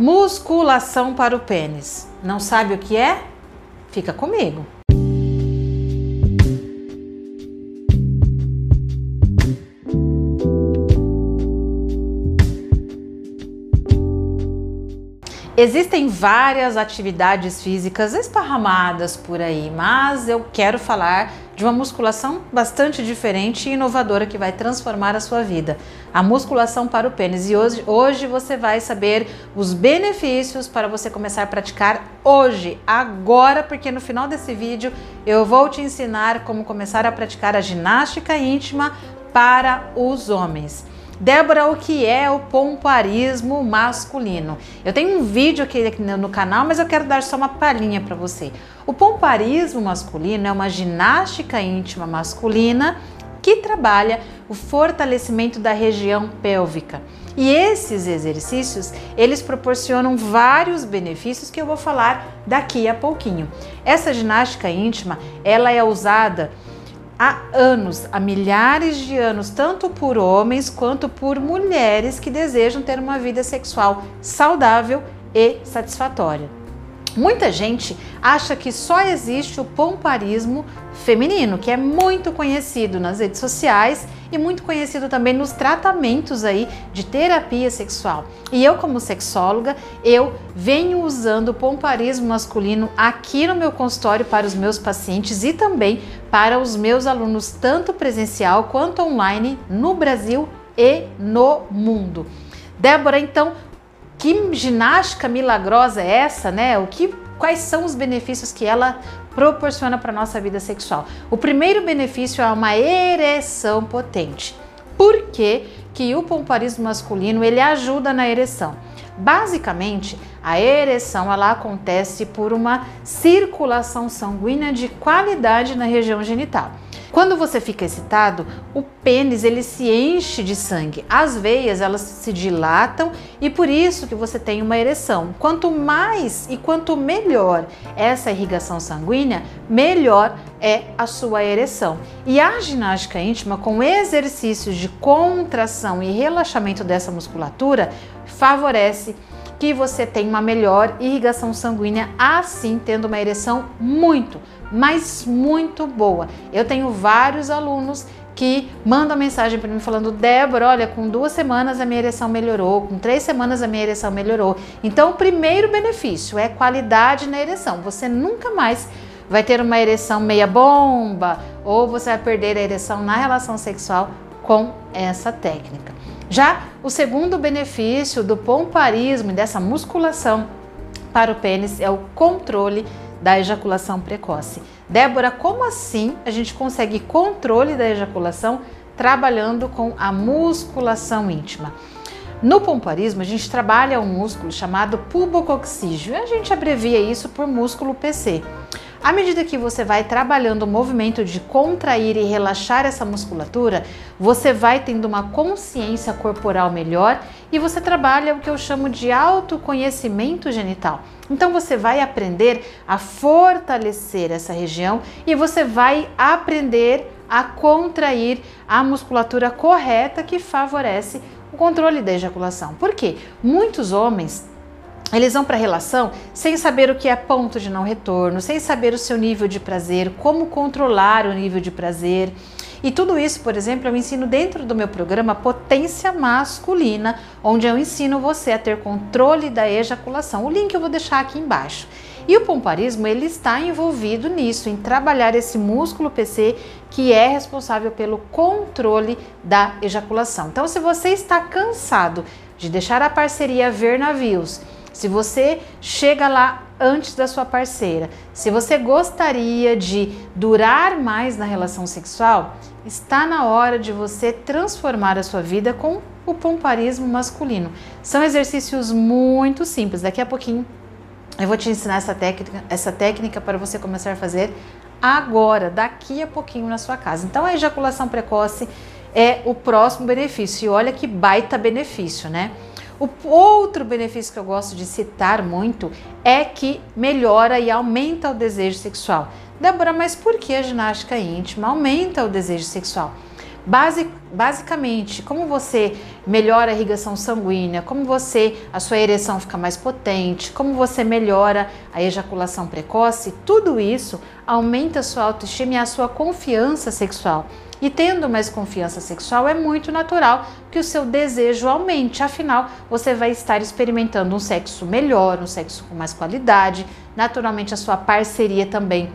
Musculação para o pênis. Não sabe o que é? Fica comigo. Existem várias atividades físicas esparramadas por aí, mas eu quero falar de uma musculação bastante diferente e inovadora que vai transformar a sua vida. A musculação para o pênis. E hoje, hoje você vai saber os benefícios para você começar a praticar hoje, agora, porque no final desse vídeo eu vou te ensinar como começar a praticar a ginástica íntima para os homens. Débora, o que é o pomparismo masculino? Eu tenho um vídeo aqui no canal, mas eu quero dar só uma palhinha para você. O pomparismo masculino é uma ginástica íntima masculina que trabalha o fortalecimento da região pélvica. E esses exercícios, eles proporcionam vários benefícios que eu vou falar daqui a pouquinho. Essa ginástica íntima, ela é usada há anos, há milhares de anos, tanto por homens quanto por mulheres que desejam ter uma vida sexual saudável e satisfatória. Muita gente acha que só existe o pomparismo feminino, que é muito conhecido nas redes sociais e muito conhecido também nos tratamentos aí de terapia sexual. E eu como sexóloga, eu venho usando o pomparismo masculino aqui no meu consultório para os meus pacientes e também para os meus alunos, tanto presencial quanto online no Brasil e no mundo. Débora, então, que ginástica milagrosa é essa, né? O que quais são os benefícios que ela proporciona para nossa vida sexual? O primeiro benefício é uma ereção potente. Por que, que o pomparismo masculino ele ajuda na ereção? Basicamente, a ereção ela acontece por uma circulação sanguínea de qualidade na região genital. Quando você fica excitado, o pênis ele se enche de sangue. As veias elas se dilatam e por isso que você tem uma ereção. Quanto mais e quanto melhor essa irrigação sanguínea, melhor é a sua ereção. E a ginástica íntima com exercícios de contração e relaxamento dessa musculatura favorece que você tenha uma melhor irrigação sanguínea, assim tendo uma ereção muito, mas muito boa. Eu tenho vários alunos que mandam mensagem para mim falando: Débora, olha, com duas semanas a minha ereção melhorou, com três semanas a minha ereção melhorou. Então, o primeiro benefício é qualidade na ereção. Você nunca mais vai ter uma ereção meia bomba ou você vai perder a ereção na relação sexual com essa técnica. Já o segundo benefício do pomparismo e dessa musculação para o pênis é o controle da ejaculação precoce. Débora, como assim a gente consegue controle da ejaculação trabalhando com a musculação íntima? No pomparismo, a gente trabalha um músculo chamado pubococcígeo, a gente abrevia isso por músculo PC. À medida que você vai trabalhando o movimento de contrair e relaxar essa musculatura, você vai tendo uma consciência corporal melhor e você trabalha o que eu chamo de autoconhecimento genital. Então você vai aprender a fortalecer essa região e você vai aprender a contrair a musculatura correta que favorece o controle da ejaculação. Por quê? Muitos homens eles vão para a relação sem saber o que é ponto de não retorno, sem saber o seu nível de prazer, como controlar o nível de prazer. E tudo isso, por exemplo, eu ensino dentro do meu programa Potência Masculina, onde eu ensino você a ter controle da ejaculação. O link eu vou deixar aqui embaixo. E o pomparismo ele está envolvido nisso, em trabalhar esse músculo PC que é responsável pelo controle da ejaculação. Então, se você está cansado de deixar a parceria ver navios, se você chega lá antes da sua parceira, se você gostaria de durar mais na relação sexual, está na hora de você transformar a sua vida com o pomparismo masculino. São exercícios muito simples. Daqui a pouquinho eu vou te ensinar essa técnica, essa técnica para você começar a fazer agora, daqui a pouquinho na sua casa. Então a ejaculação precoce é o próximo benefício. E olha que baita benefício, né? O outro benefício que eu gosto de citar muito é que melhora e aumenta o desejo sexual. Débora, mas por que a ginástica íntima aumenta o desejo sexual? Base, basicamente, como você melhora a irrigação sanguínea, como você a sua ereção fica mais potente, como você melhora a ejaculação precoce, tudo isso aumenta a sua autoestima e a sua confiança sexual. E tendo mais confiança sexual, é muito natural que o seu desejo aumente. Afinal, você vai estar experimentando um sexo melhor, um sexo com mais qualidade. Naturalmente, a sua parceria também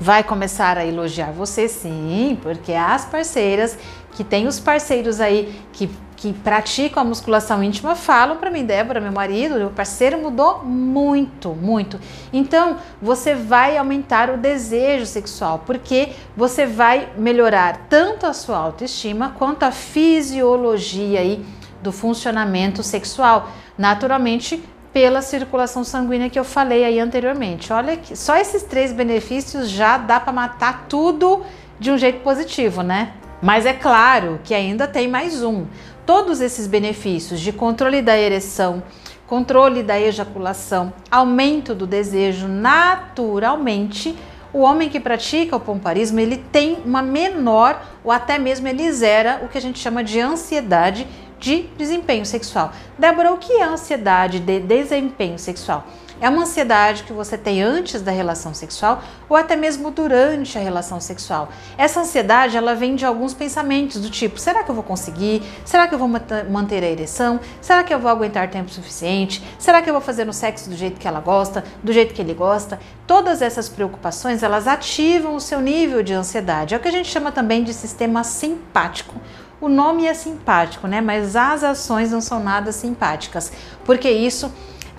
vai começar a elogiar você, sim, porque as parceiras que tem os parceiros aí que, que praticam a musculação íntima falam para mim, Débora, meu marido, meu parceiro mudou muito, muito. Então, você vai aumentar o desejo sexual, porque você vai melhorar tanto a sua autoestima quanto a fisiologia aí do funcionamento sexual. Naturalmente, pela circulação sanguínea que eu falei aí anteriormente. Olha que só esses três benefícios já dá para matar tudo de um jeito positivo, né? Mas é claro que ainda tem mais um. Todos esses benefícios de controle da ereção, controle da ejaculação, aumento do desejo, naturalmente, o homem que pratica o pomparismo, ele tem uma menor ou até mesmo ele zera o que a gente chama de ansiedade de desempenho sexual. Débora, o que é ansiedade de desempenho sexual? É uma ansiedade que você tem antes da relação sexual ou até mesmo durante a relação sexual. Essa ansiedade ela vem de alguns pensamentos do tipo: será que eu vou conseguir? Será que eu vou manter a ereção? Será que eu vou aguentar tempo suficiente? Será que eu vou fazer no sexo do jeito que ela gosta, do jeito que ele gosta? Todas essas preocupações elas ativam o seu nível de ansiedade. É o que a gente chama também de sistema simpático. O nome é simpático, né? Mas as ações não são nada simpáticas, porque isso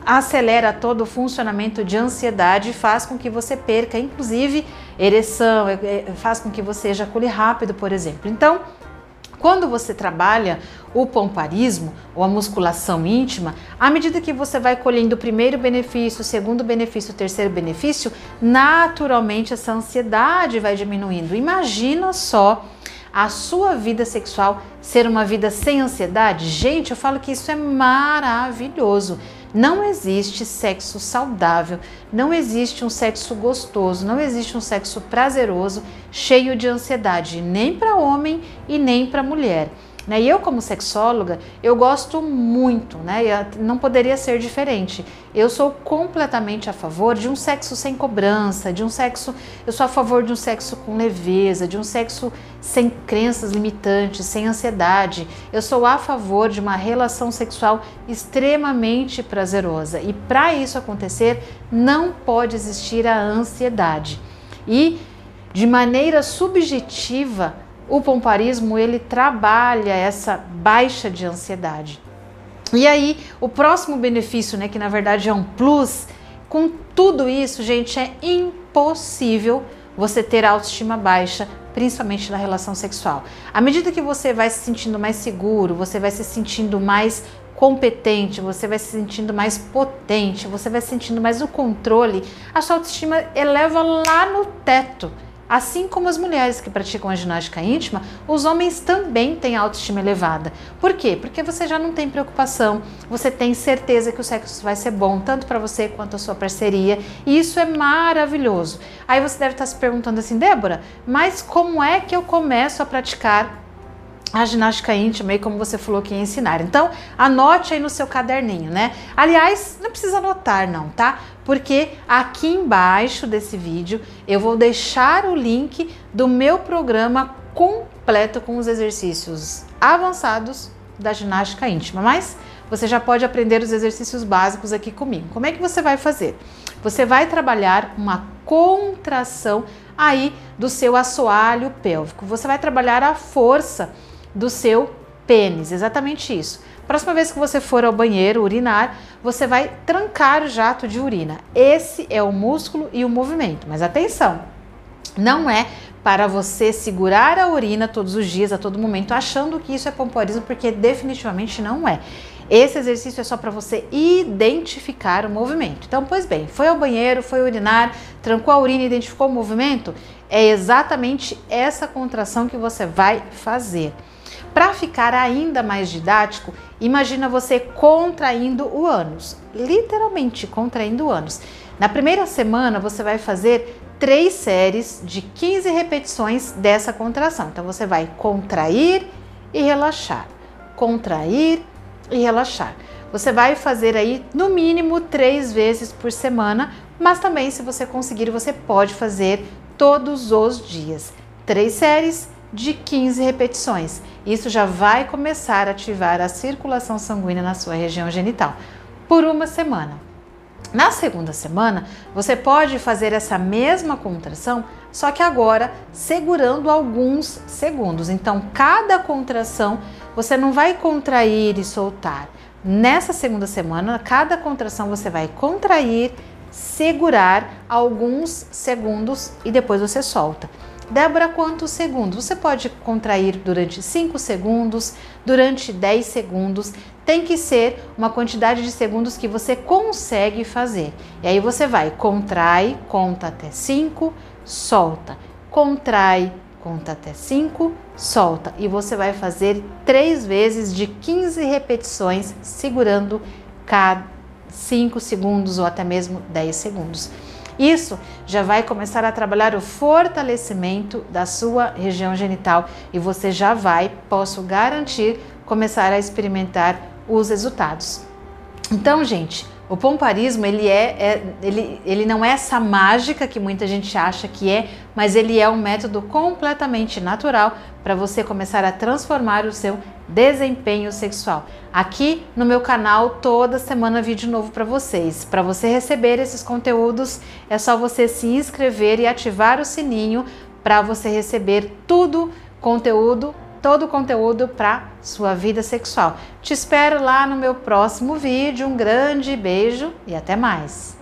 acelera todo o funcionamento de ansiedade e faz com que você perca, inclusive, ereção, é, é, faz com que você ejacule rápido, por exemplo. Então, quando você trabalha o pomparismo ou a musculação íntima, à medida que você vai colhendo o primeiro benefício, o segundo benefício, o terceiro benefício, naturalmente essa ansiedade vai diminuindo. Imagina só a sua vida sexual ser uma vida sem ansiedade? Gente, eu falo que isso é maravilhoso. Não existe sexo saudável, não existe um sexo gostoso, não existe um sexo prazeroso cheio de ansiedade, nem para homem e nem para mulher. Né? E eu, como sexóloga, eu gosto muito, né? não poderia ser diferente. Eu sou completamente a favor de um sexo sem cobrança, de um sexo. Eu sou a favor de um sexo com leveza, de um sexo sem crenças limitantes, sem ansiedade. Eu sou a favor de uma relação sexual extremamente prazerosa. E para isso acontecer, não pode existir a ansiedade. E de maneira subjetiva, o pomparismo ele trabalha essa baixa de ansiedade. E aí, o próximo benefício, né, que na verdade é um plus, com tudo isso, gente, é impossível você ter autoestima baixa, principalmente na relação sexual. À medida que você vai se sentindo mais seguro, você vai se sentindo mais competente, você vai se sentindo mais potente, você vai se sentindo mais o controle, a sua autoestima eleva lá no teto. Assim como as mulheres que praticam a ginástica íntima, os homens também têm autoestima elevada. Por quê? Porque você já não tem preocupação, você tem certeza que o sexo vai ser bom, tanto para você quanto a sua parceria, e isso é maravilhoso. Aí você deve estar se perguntando assim, Débora, mas como é que eu começo a praticar a ginástica íntima e como você falou que ia ensinar. Então, anote aí no seu caderninho, né? Aliás, não precisa anotar não, tá? Porque aqui embaixo desse vídeo eu vou deixar o link do meu programa completo com os exercícios avançados da ginástica íntima. Mas você já pode aprender os exercícios básicos aqui comigo. Como é que você vai fazer? Você vai trabalhar uma contração aí do seu assoalho pélvico. Você vai trabalhar a força do seu pênis, exatamente isso. Próxima vez que você for ao banheiro urinar, você vai trancar o jato de urina. Esse é o músculo e o movimento. Mas atenção, não é para você segurar a urina todos os dias, a todo momento, achando que isso é pompoarismo, porque definitivamente não é. Esse exercício é só para você identificar o movimento. Então, pois bem, foi ao banheiro, foi urinar, trancou a urina, identificou o movimento? É exatamente essa contração que você vai fazer. Para ficar ainda mais didático, imagina você contraindo o ânus, literalmente contraindo o ânus. Na primeira semana você vai fazer três séries de 15 repetições dessa contração. Então você vai contrair e relaxar. Contrair e relaxar. Você vai fazer aí no mínimo três vezes por semana, mas também, se você conseguir, você pode fazer todos os dias. Três séries de 15 repetições. Isso já vai começar a ativar a circulação sanguínea na sua região genital por uma semana. Na segunda semana, você pode fazer essa mesma contração, só que agora segurando alguns segundos. Então, cada contração você não vai contrair e soltar. Nessa segunda semana, cada contração você vai contrair, segurar alguns segundos e depois você solta. Débora, quantos segundos? Você pode contrair durante 5 segundos, durante 10 segundos. Tem que ser uma quantidade de segundos que você consegue fazer. E aí você vai, contrai, conta até 5, solta. Contrai, conta até 5, solta. E você vai fazer três vezes de 15 repetições, segurando cada 5 segundos ou até mesmo 10 segundos. Isso já vai começar a trabalhar o fortalecimento da sua região genital e você já vai, posso garantir, começar a experimentar os resultados. Então, gente, o pomparismo ele é, é, ele, ele não é essa mágica que muita gente acha que é, mas ele é um método completamente natural para você começar a transformar o seu desempenho sexual. Aqui no meu canal toda semana vídeo novo para vocês. Para você receber esses conteúdos é só você se inscrever e ativar o sininho para você receber tudo conteúdo, todo o conteúdo para sua vida sexual. Te espero lá no meu próximo vídeo. Um grande beijo e até mais.